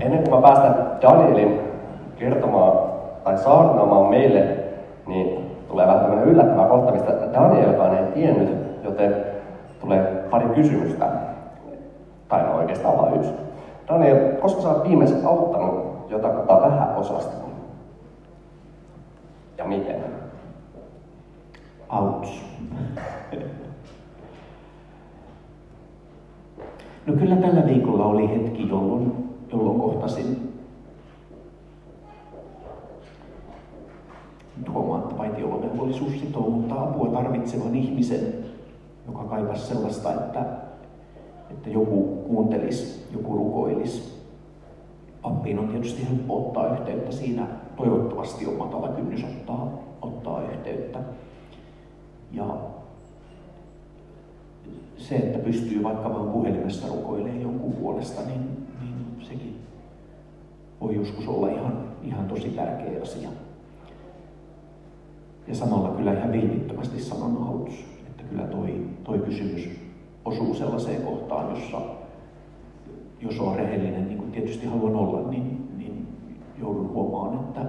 ennen kuin mä päästän Danielin kertomaan tai saarnaamaan meille, niin tulee vähän tämmöinen yllättävä kohta, mistä Danielkaan ei tiennyt, joten tulee pari kysymystä. Tai no oikeastaan vain yksi. Daniel, koska sä oot viimeisen auttanut jotakuta vähän osasta? Ja miten? Auts. No kyllä tällä viikolla oli hetki, jolloin, jolloin kohtasin huomaan, että vaitiolovelvollisuus sitouttaa apua tarvitsevan ihmisen, joka kaipasi sellaista, että, että joku kuuntelisi, joku rukoilisi. Pappiin on tietysti helppo ottaa yhteyttä siinä, toivottavasti on matala kynnys ottaa, ottaa yhteyttä. Ja se, että pystyy vaikka vain puhelimessa rukoilemaan jonkun puolesta, niin, voi joskus olla ihan, ihan tosi tärkeä asia. Ja samalla kyllä ihan vilpittömästi sanon autus, että kyllä toi, toi kysymys osuu sellaiseen kohtaan, jossa jos on rehellinen, niin kuin tietysti haluan olla, niin, niin joudun huomaan, että,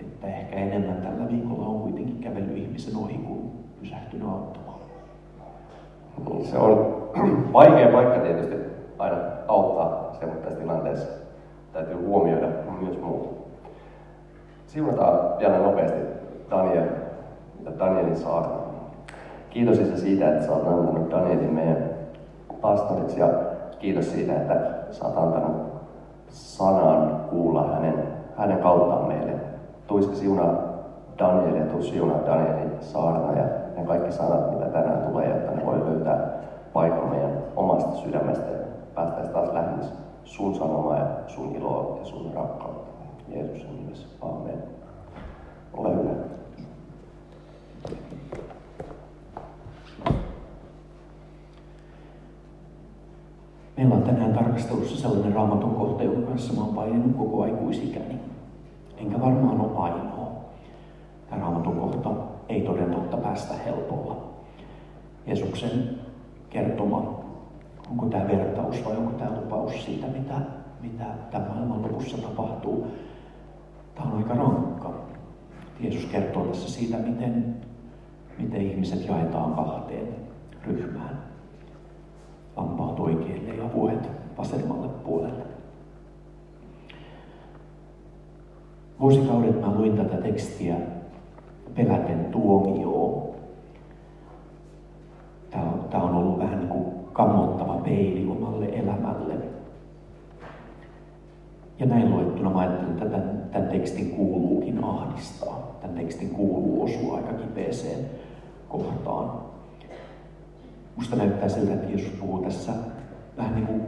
että ehkä enemmän tällä viikolla on kuitenkin kävellyt ihmisen ohi kuin pysähtynyt auttamaan. Se on vaikea paikka tietysti aina auttaa semmoisessa tilanteessa. Täytyy huomioida myös muut. Siunataan vielä nopeasti Daniel ja Danielin saarna. Kiitos Isä siitä, että oot antanut Danielin meidän pastoriksi ja kiitos siitä, että oot antanut sanan kuulla hänen, hänen kauttaan meille. Tuiska siunaa Daniel ja tuu siunaa Danielin saarna ja ne kaikki sanat, mitä tänään tulee, jotta ne voi löytää paikan meidän omasta sydämestä ja päästäisiin taas lähemmäs sun sanomaa ja sun iloa ja sun rakkautta. Jeesuksen nimessä. Amen. Ole hyvä. Meillä on tänään tarkastelussa sellainen raamatun kohta, jonka kanssa mä oon koko aikuisikäni. Enkä varmaan ole ainoa. Tämä raamatun kohta ei toden totta päästä helpolla. Jeesuksen kertoma, onko tämä vertaus vai onko tämä mitä tämän maailman lopussa tapahtuu. Tämä on aika rankka. Jeesus kertoo tässä siitä, miten, miten ihmiset jaetaan kahteen ryhmään. Lampaat oikealle ja vuohet vasemmalle puolelle. Vuosikaudet mä luin tätä tekstiä peläten tuomioon. On, tämä on ollut vähän niin kuin kammottava peili omalle elämälle. Ja näin luettuna mä ajattelin, että tämän, tämän tekstin kuuluukin ahdistaa. Tämän tekstin kuuluu osua aika kipeeseen kohtaan. Musta näyttää siltä, että Jeesus puhuu tässä vähän niin kuin,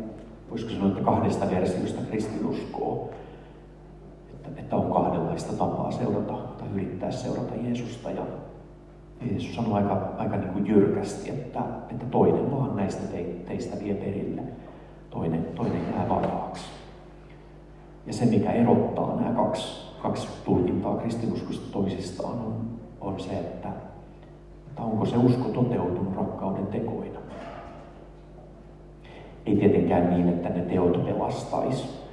voisiko sanoa, että kahdesta versiosta kristinuskoa. Että, että on kahdenlaista tapaa seurata tai yrittää seurata Jeesusta. Ja Jeesus sanoo aika, aika niin kuin jyrkästi, että, että toinen vaan näistä te, teistä vie perille. Toinen, toinen jää vapaaksi. Ja se, mikä erottaa nämä kaksi, kaksi tulkintaa kristinuskosta toisistaan, on, on se, että, että onko se usko toteutunut rakkauden tekoina. Ei tietenkään niin, että ne teot pelastais.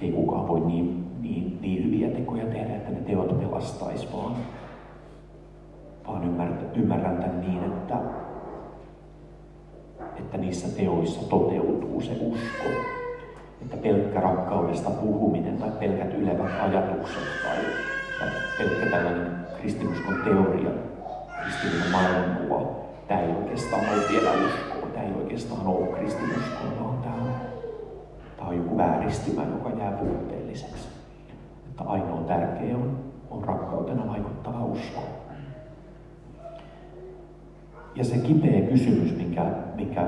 Ei kukaan voi niin, niin, niin hyviä tekoja tehdä, että ne teot pelastais, vaan, vaan ymmärrän, ymmärrän tämän niin, että, että niissä teoissa toteutuu se usko että pelkkä rakkaudesta puhuminen tai pelkät ylevät ajatukset tai, tai pelkkä tällainen kristinuskon teoria, kristillinen maailmankuva, tämä ei oikeastaan ole vielä uskoa, tämä ei oikeastaan ole kristinuskoa, vaan tämä on, tämä on joku vääristymä, joka jää puutteelliseksi. Että ainoa tärkeä on, on rakkautena vaikuttava usko. Ja se kipeä kysymys, mikä, mikä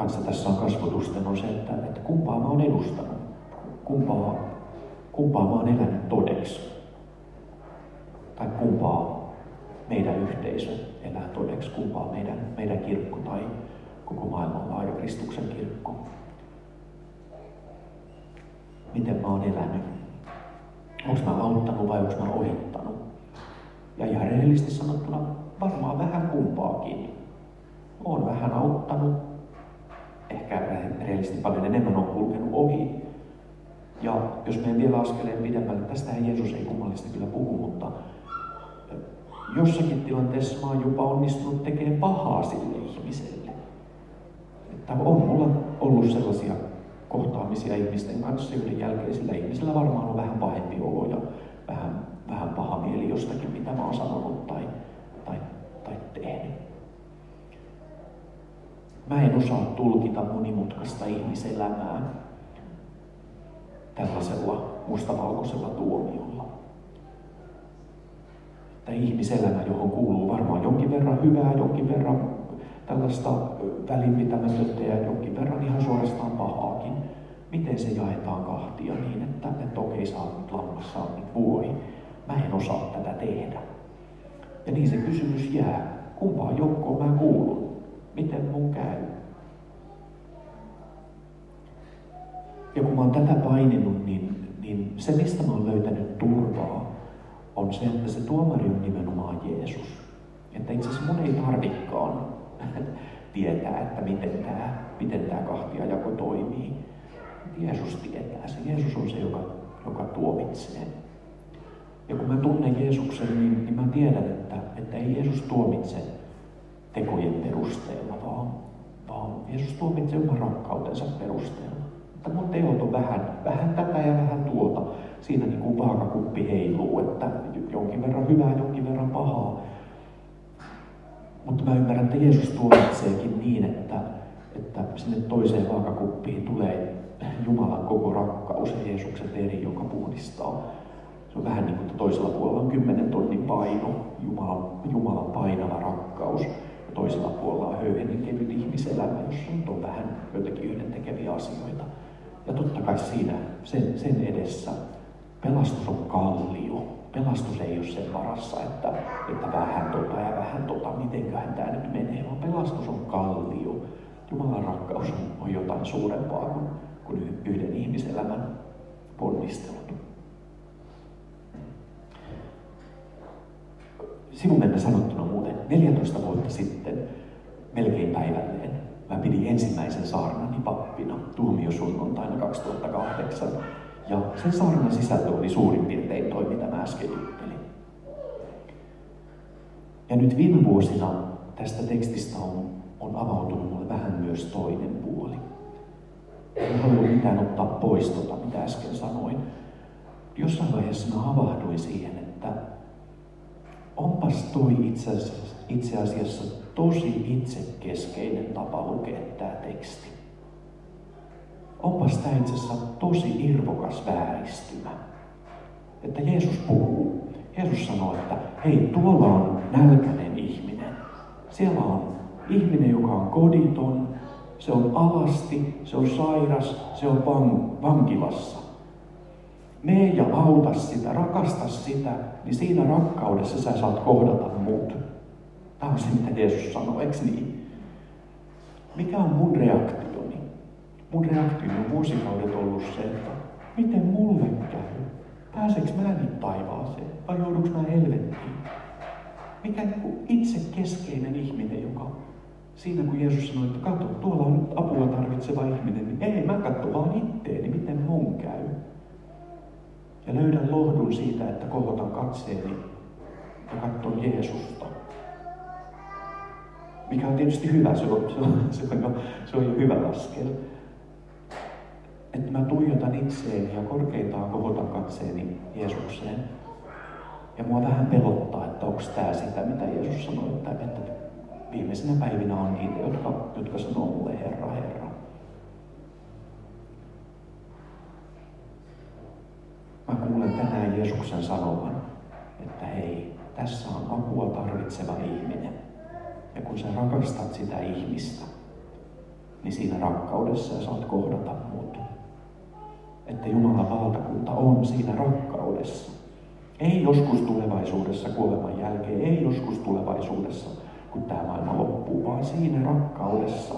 kanssa tässä on kasvotusten, on se, että, että kumpaa mä oon edustanut, kumpaa, kumpaa mä oon elänyt todeksi. Tai kumpaa meidän yhteisö elää todeksi, kumpaa meidän, meidän kirkko tai koko maailman laaja Kristuksen kirkko. Miten mä oon elänyt? Onko mä auttanut vai onko mä ohittanut? Ja ihan rehellisesti sanottuna varmaan vähän kumpaakin. Oon vähän auttanut, ehkä rehellisesti paljon enemmän on kulkenut ohi. jos menen vielä askeleen pidemmälle, tästä Jeesus ei kummallista kyllä puhu, mutta jossakin tilanteessa mä oon jopa onnistunut tekemään pahaa sille ihmiselle. Että on mulla ollut sellaisia kohtaamisia ihmisten kanssa, joiden jälkeen sillä ihmisellä varmaan on vähän pahempi olo ja vähän, vähän paha mieli jostakin, mitä mä oon sanonut tai, tai, tai tehnyt. Mä en osaa tulkita monimutkaista ihmiselämää tällaisella mustavalkoisella tuomiolla. Että ihmiselämä, johon kuuluu varmaan jonkin verran hyvää, jonkin verran tällaista välinpitämätöntä ja jonkin verran ihan suorastaan pahaakin. Miten se jaetaan kahtia niin, että, okei, sä oot nyt lammas, sä oot nyt vuohi. Mä en osaa tätä tehdä. Ja niin se kysymys jää. Kumpaan joukkoon mä kuulun? Miten mun käy? Ja kun mä oon tätä paininut, niin, niin se mistä mä oon löytänyt turvaa, on se, että se tuomari on nimenomaan Jeesus. Että itse asiassa mun ei tarvikaan tietää, että miten tämä, miten tämä kahtiajako toimii. Jeesus tietää se. Jeesus on se, joka, joka tuomitsee. Ja kun mä tunnen Jeesuksen, niin, niin mä tiedän, että, että ei Jeesus tuomitse tekojen perusteella, vaan, vaan Jeesus tuomitsee oman rakkautensa perusteella. Että mun teot on vähän, vähän tätä ja vähän tuota. Siinä niin kuin vaakakuppi heiluu, että jonkin verran hyvää, jonkin verran pahaa. Mutta mä ymmärrän, että Jeesus tuomitseekin niin, että, että sinne toiseen vaakakuppiin tulee Jumalan koko rakkaus ja Jeesuksen veri, joka puhdistaa. Se on vähän niin kuin, toisella puolella on kymmenen tonnin paino, Jumalan, Jumalan painava rakkaus. Toisella puolella on höyhenen kevyt ihmiselämä, jossa nyt on vähän joitakin yhdentekeviä asioita. Ja totta kai siinä, sen, sen edessä, pelastus on kallio. Pelastus ei ole sen varassa, että, että vähän tota ja vähän tota, mitenköhän tämä nyt menee, vaan pelastus on kallio. Jumalan rakkaus on, on jotain suurempaa kuin, kuin yhden ihmiselämän ponnistelut. Sivumennä sanottuna muuten 14 vuotta sitten, melkein päivälleen, mä pidin ensimmäisen saarnani pappina tuomiosunnuntaina 2008. Ja sen saarnan sisältö oli suurin piirtein toi, mitä mä äsken juttelin. Ja nyt viime vuosina tästä tekstistä on, on avautunut mulle vähän myös toinen puoli. En halua mitään ottaa pois tota, mitä äsken sanoin. Jossain vaiheessa mä havahduin siihen, toi itse asiassa, itse asiassa tosi itsekeskeinen tapa lukea tämä teksti. Onpas tämä itse asiassa tosi irvokas vääristymä. Että Jeesus puhuu. Jeesus sanoo, että hei, tuolla on nälkäinen ihminen. Siellä on ihminen, joka on koditon, se on alasti, se on sairas, se on van, vankilassa. Me ja auta sitä, rakasta sitä, niin siinä rakkaudessa sä saat kohdata muut. Tämä on se, mitä Jeesus sanoo, eikö niin? Mikä on mun reaktioni? Mun reaktio on vuosikaudet ollut se, että miten mulle käy? Pääseekö mä nyt taivaaseen vai joudunko mä helvettiin? Mikä itse keskeinen ihminen, joka siinä kun Jeesus sanoi, että katso, tuolla on nyt apua tarvitseva ihminen, niin ei, mä katso vaan itteeni, miten mun käy. Ja löydän lohdun siitä, että kohotan katseeni ja katson Jeesusta. Mikä on tietysti hyvä, se on, se on, se on, se on jo hyvä askel. Että mä tuijotan itseeni ja korkeintaan kohotan katseeni Jeesukseen. Ja mua vähän pelottaa, että onko tämä sitä, mitä Jeesus sanoi, että, että viimeisenä päivinä on niitä, jotka, jotka sanoo mulle Herra, Herra. Mä kuulen tänään Jeesuksen sanovan, että hei, tässä on apua tarvitseva ihminen. Ja kun sä rakastat sitä ihmistä, niin siinä rakkaudessa sä saat kohdata muut. Että Jumalan valtakunta on siinä rakkaudessa. Ei joskus tulevaisuudessa kuoleman jälkeen, ei joskus tulevaisuudessa, kun tämä maailma loppuu, vaan siinä rakkaudessa,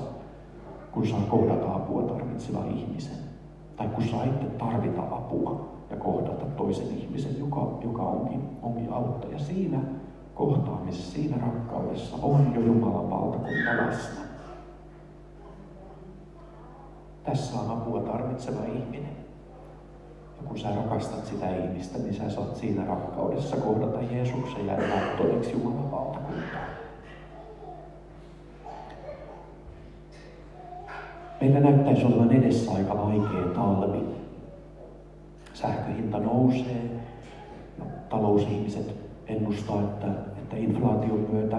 kun saa kohdata apua tarvitseva ihmisen. Tai kun saa itse tarvita apua ja kohdata toisen ihmisen, joka, joka onkin, onkin auttaja. Siinä kohtaamisessa, siinä rakkaudessa on jo Jumalan valtakunta läsnä. Tässä on apua tarvitseva ihminen. Ja kun sä rakastat sitä ihmistä, niin sä saat siinä rakkaudessa kohdata Jeesuksen ja elää todeksi Jumalan valtakuntaa. Meillä näyttäisi olevan edessä aika vaikea talvi. Sähköhinta nousee ja talousihmiset ennustaa, että, että inflaation myötä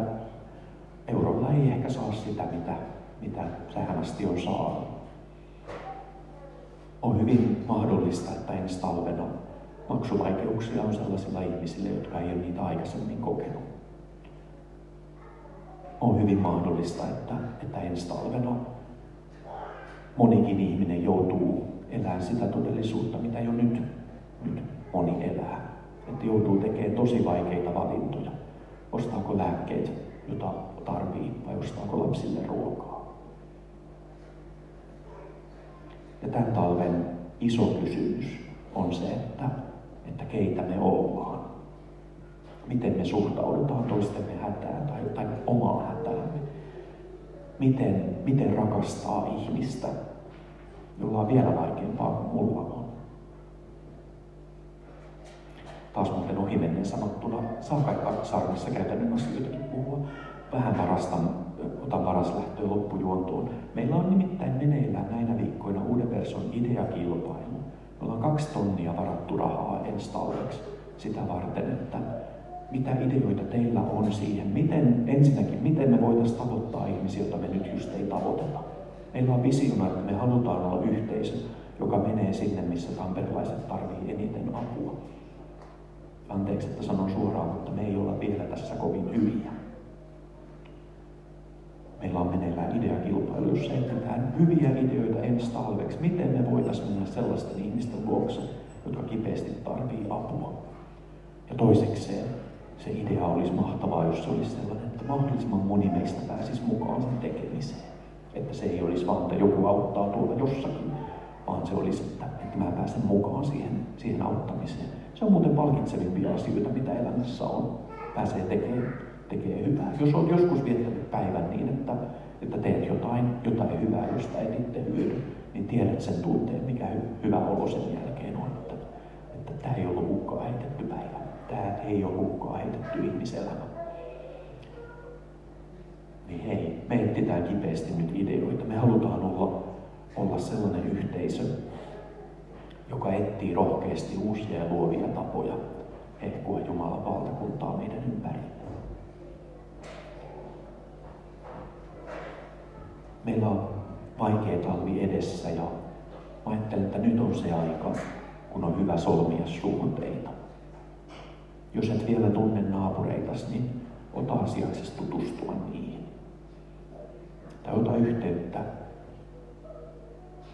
eurolla ei ehkä saa sitä, mitä, mitä tähän asti on saanut. On hyvin mahdollista, että ensi talvena maksuvaikeuksia on sellaisilla ihmisillä, jotka ei ole niitä aikaisemmin kokenut. On hyvin mahdollista, että, että ensi talvena monikin ihminen joutuu elämään sitä todellisuutta, mitä jo nyt, nyt moni elää. Että joutuu tekemään tosi vaikeita valintoja. Ostaako lääkkeet, jota tarvii, vai ostaako lapsille ruokaa. Ja tämän talven iso kysymys on se, että, että keitä me ollaan. Miten me suhtaudutaan toistemme hätään tai, tai omaan hätäämme miten, miten rakastaa ihmistä, jolla on vielä vaikeampaa kuin mulla on. Taas muuten ohimennen sanottuna, saa kai sarvissa käytännön asioitakin puhua. Vähän varastan, otan varas lähtöä loppujuontoon. Meillä on nimittäin meneillään näinä viikkoina uuden version ideakilpailu. Me ollaan kaksi tonnia varattu rahaa ensi talveksi sitä varten, että mitä ideoita teillä on siihen, miten, ensinnäkin, miten me voitaisiin tavoittaa ihmisiä, joita me nyt just ei tavoiteta. Meillä on visiona, että me halutaan olla yhteisö, joka menee sinne, missä tamperelaiset tarvii eniten apua. Anteeksi, että sanon suoraan, mutta me ei olla vielä tässä kovin hyviä. Meillä on meneillään ideakilpailu, jossa etsitään hyviä ideoita ensi talveksi. Miten me voitaisiin mennä sellaisten ihmisten luokse, jotka kipeästi tarvii apua. Ja toisekseen, se idea olisi mahtavaa, jos se olisi sellainen, että mahdollisimman moni meistä pääsisi mukaan sen tekemiseen. Että se ei olisi vaan, että joku auttaa tuolla jossakin, vaan se olisi, että, että mä pääsen mukaan siihen, siihen auttamiseen. Se on muuten palkitsevimpia asioita, mitä elämässä on. Pääsee tekemään, tekee hyvää. Jos olet joskus viettänyt päivän niin, että, että teet jotain, jotain hyvää, josta et itse hyödy, niin tiedät sen tunteen, mikä hy, hyvä olo sen jälkeen on. Että, että tämä ei ollut hukkaan heitetty päivä tämä ei ole hukkaa heitetty ihmiselämä. Niin hei, me etsitään kipeästi nyt ideoita. Me halutaan olla, olla sellainen yhteisö, joka etsii rohkeasti uusia ja luovia tapoja hehkua Jumalan valtakuntaa meidän ympärillä. Meillä on vaikea talvi edessä ja ajattelen, että nyt on se aika, kun on hyvä solmia suhteita. Jos et vielä tunne naapureitas, niin ota asiaksesi tutustua niihin. Tai ota yhteyttä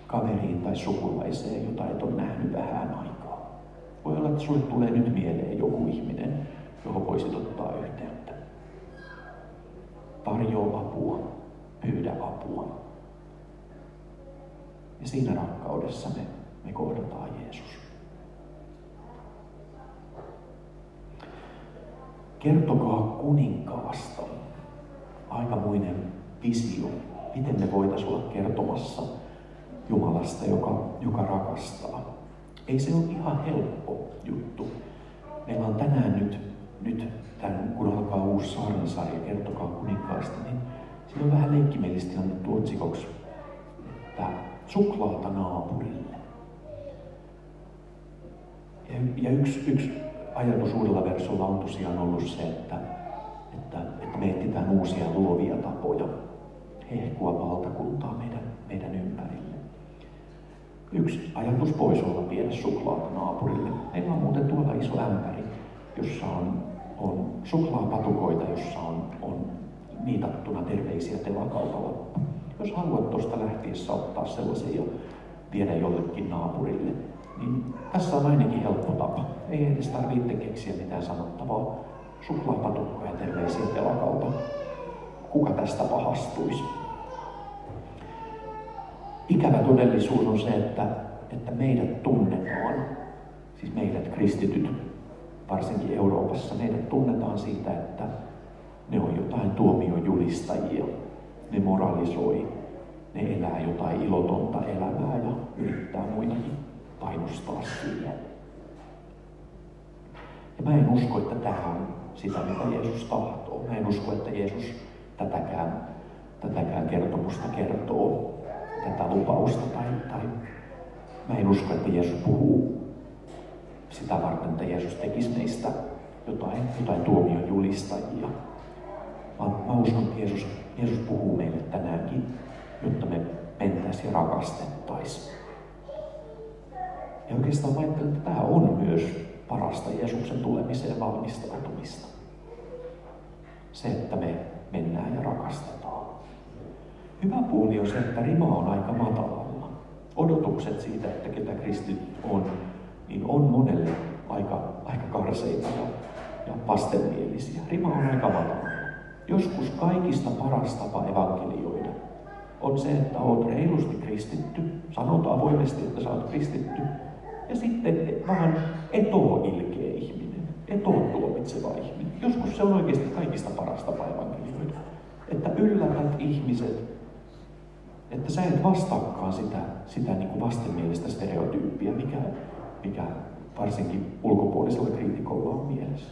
kaveriin tai sukulaiseen, jota et ole nähnyt vähän aikaa. Voi olla, että sulle tulee nyt mieleen joku ihminen, johon voisit ottaa yhteyttä. Tarjoa apua, pyydä apua. Ja siinä rakkaudessa me, me kohdataan Jeesus. Kertokaa kuninkaasta. Aikamoinen visio. Miten me voitaisiin olla kertomassa Jumalasta, joka, joka rakastaa. Ei se ole ihan helppo juttu. Meillä on tänään nyt, nyt tämän, kun alkaa uusi saarnasarja, kertokaa kuninkaasta, niin siinä on vähän leikkimielisesti annettu otsikoksi, että suklaata naapurille. Ja, ja yksi, yksi ajatus uudella versolla on tosiaan ollut se, että, että, että me etsitään uusia luovia tapoja hehkua valtakuntaa meidän, meidän ympärille. Yksi ajatus voisi olla viedä suklaata naapurille. Meillä on muuten tuolla iso ämpäri, jossa on, on suklaapatukoita, jossa on, on niitattuna terveisiä telakaupalla. Jos haluat tuosta lähtiessä ottaa sellaisen ja viedä jollekin naapurille, niin tässä on ainakin helppo tapa. Ei edes tarvitse keksiä mitään sanottavaa. Suklaapatukko ja terveisiä telakalta. Kuka tästä pahastuisi? Ikävä todellisuus on se, että, että meidät tunnetaan, siis meidät kristityt, varsinkin Euroopassa, meidät tunnetaan siitä, että ne on jotain tuomiojulistajia. Ne moralisoi, ne elää jotain ilotonta elämää ja yrittää muitakin painostaa siihen. Ja mä en usko, että tämä on sitä, mitä Jeesus tahtoo. Mä en usko, että Jeesus tätäkään, tätäkään kertomusta kertoo, tätä lupausta. Tai, tai mä en usko, että Jeesus puhuu sitä varten, että Jeesus tekisi meistä jotain, jotain tuomion julistajia. Mä, mä uskon, että Jeesus, Jeesus puhuu meille tänäänkin, jotta me mentäisiin ja rakastettaisiin. Ja oikeastaan mä ajattelen, että tämä on myös parasta Jeesuksen tulemiseen valmistautumista. Se, että me mennään ja rakastetaan. Hyvä puoli on se, että rima on aika matalalla. Odotukset siitä, että ketä kristit on, niin on monelle aika, aika karseita ja, ja vastenmielisiä. Rima on aika matalalla. Joskus kaikista paras tapa evankelioida on se, että olet reilusti kristitty, sanot avoimesti, että sä oot kristitty, ja sitten vähän etoilkeä ihminen, tuomitseva ihminen. Joskus se on oikeasti kaikista parasta evankelioida. Että yllätät ihmiset, että sä et vastaakaan sitä, sitä niin kuin vastenmielistä stereotyyppiä, mikä, mikä varsinkin ulkopuolisella kriitikolla on mielessä.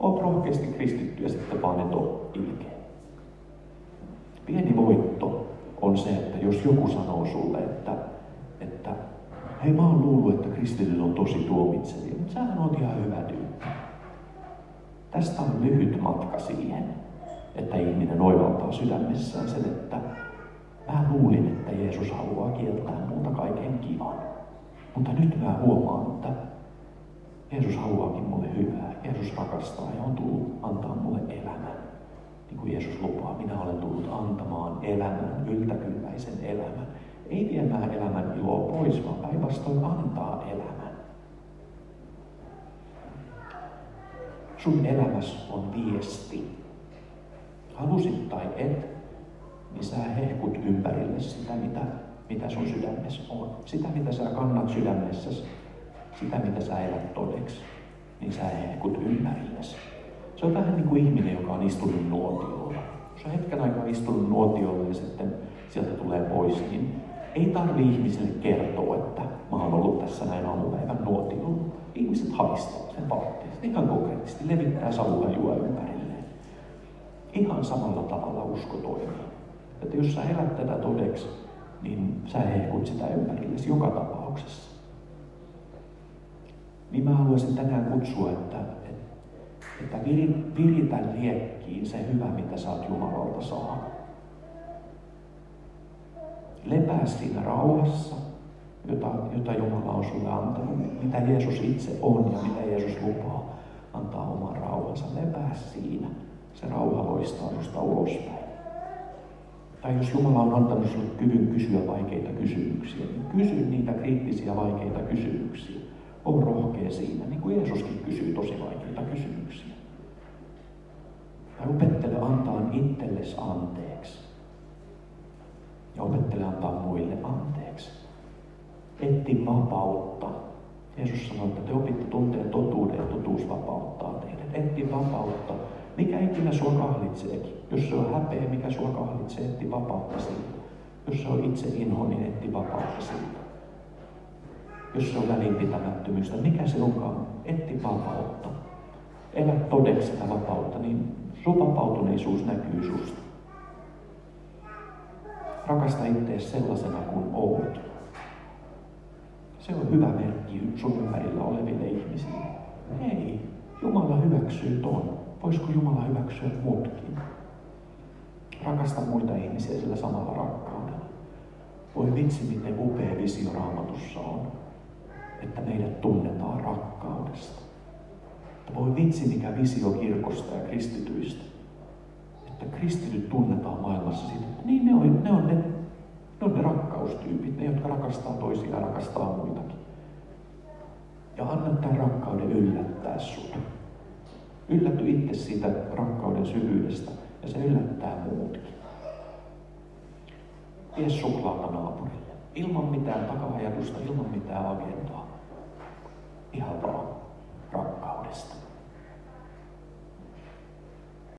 Oot rohkeasti kristitty ja sitten vaan et ole. Pieni voitto on se, että jos joku sanoo sulle, että, että hei mä oon luullut, että kristityt on tosi tuomitsevia, mutta sähän oot ihan hyvä tyyppi. Tästä on lyhyt matka siihen, että ihminen oivaltaa sydämessään sen, että mä luulin, että Jeesus haluaa kieltää muuta kaiken kivan. Mutta nyt mä huomaan, että Jeesus haluaakin mulle hyvää. Jeesus rakastaa ja on tullut antaa mulle elämän. Niin kuin Jeesus lupaa, minä olen tullut antamaan elämän, yltäkylläisen elämän. Ei viemään elämän iloa pois, vaan päinvastoin antaa elämän. Sun elämäs on viesti. Halusit tai et, niin sä hehkut ympärille sitä, mitä, mitä sun sydämessä on. Sitä, mitä sä kannat sydämessäsi sitä, mitä sä elät todeksi, niin sä hehkut ympärillesi. Se on vähän niin kuin ihminen, joka on istunut nuotiolla. Jos on hetken aikaa istunut nuotiolla ja sitten sieltä tulee pois, niin ei tarvi ihmiselle kertoa, että mä oon ollut tässä näin aamupäivän nuotiolla. Ihmiset haistaa sen vaatteesta ihan konkreettisesti, levittää savulajua ympärilleen. Ihan samalla tavalla usko toimii. Että jos sä elät tätä todeksi, niin sä hehkut sitä ympärillesi joka tapauksessa niin mä haluaisin tänään kutsua, että, että viritä liekkiin se hyvä, mitä sä oot Jumalalta saanut. Lepää siinä rauhassa, jota, jota Jumala on sulle antanut, mitä Jeesus itse on ja mitä Jeesus lupaa antaa oman rauhansa. Lepää siinä. Se rauha loistaa susta ulospäin. Tai jos Jumala on antanut sinulle kyvyn kysyä vaikeita kysymyksiä, niin kysy niitä kriittisiä vaikeita kysymyksiä. On rohkea siinä, niin kuin Jeesuskin kysyy tosi vaikeita kysymyksiä. Tai opettele antaa itsellesi anteeksi. Ja opettele antaa muille anteeksi. Etti vapautta. Jeesus sanoi, että te opitte tuntea totuuden ja totuus vapauttaa teidät. Etti vapautta. Mikä ikinä sua kahlitseekin. Jos se on häpeä, mikä sua kahlitsee, etti vapautta siitä. Jos se on itse inho, niin etti vapautta siitä jos se on välinpitämättömyystä, mikä se onkaan, etti vapautta. Elä todeksi sitä vapautta, niin sun vapautuneisuus näkyy susta. Rakasta itseäsi sellaisena kuin oot. Se on hyvä merkki sun ympärillä oleville ihmisille. Ei, Jumala hyväksyy ton. Voisiko Jumala hyväksyä muutkin? Rakasta muita ihmisiä sillä samalla rakkaudella. Voi vitsi, miten upea visio raamatussa on että meidät tunnetaan rakkaudesta. Voi vitsi mikä visio kirkosta ja kristityistä. Että kristityt tunnetaan maailmassa siitä, että niin ne on ne, on ne, ne, on ne rakkaustyypit, ne jotka rakastaa toisia ja rakastaa muitakin. Ja anna tämän rakkauden yllättää sinut. Ylläty itse siitä rakkauden syvyydestä ja se yllättää muutkin. Vie suklaata naapurille. Ilman mitään taka-ajatusta, ilman mitään agendaa ihan vaan rakkaudesta.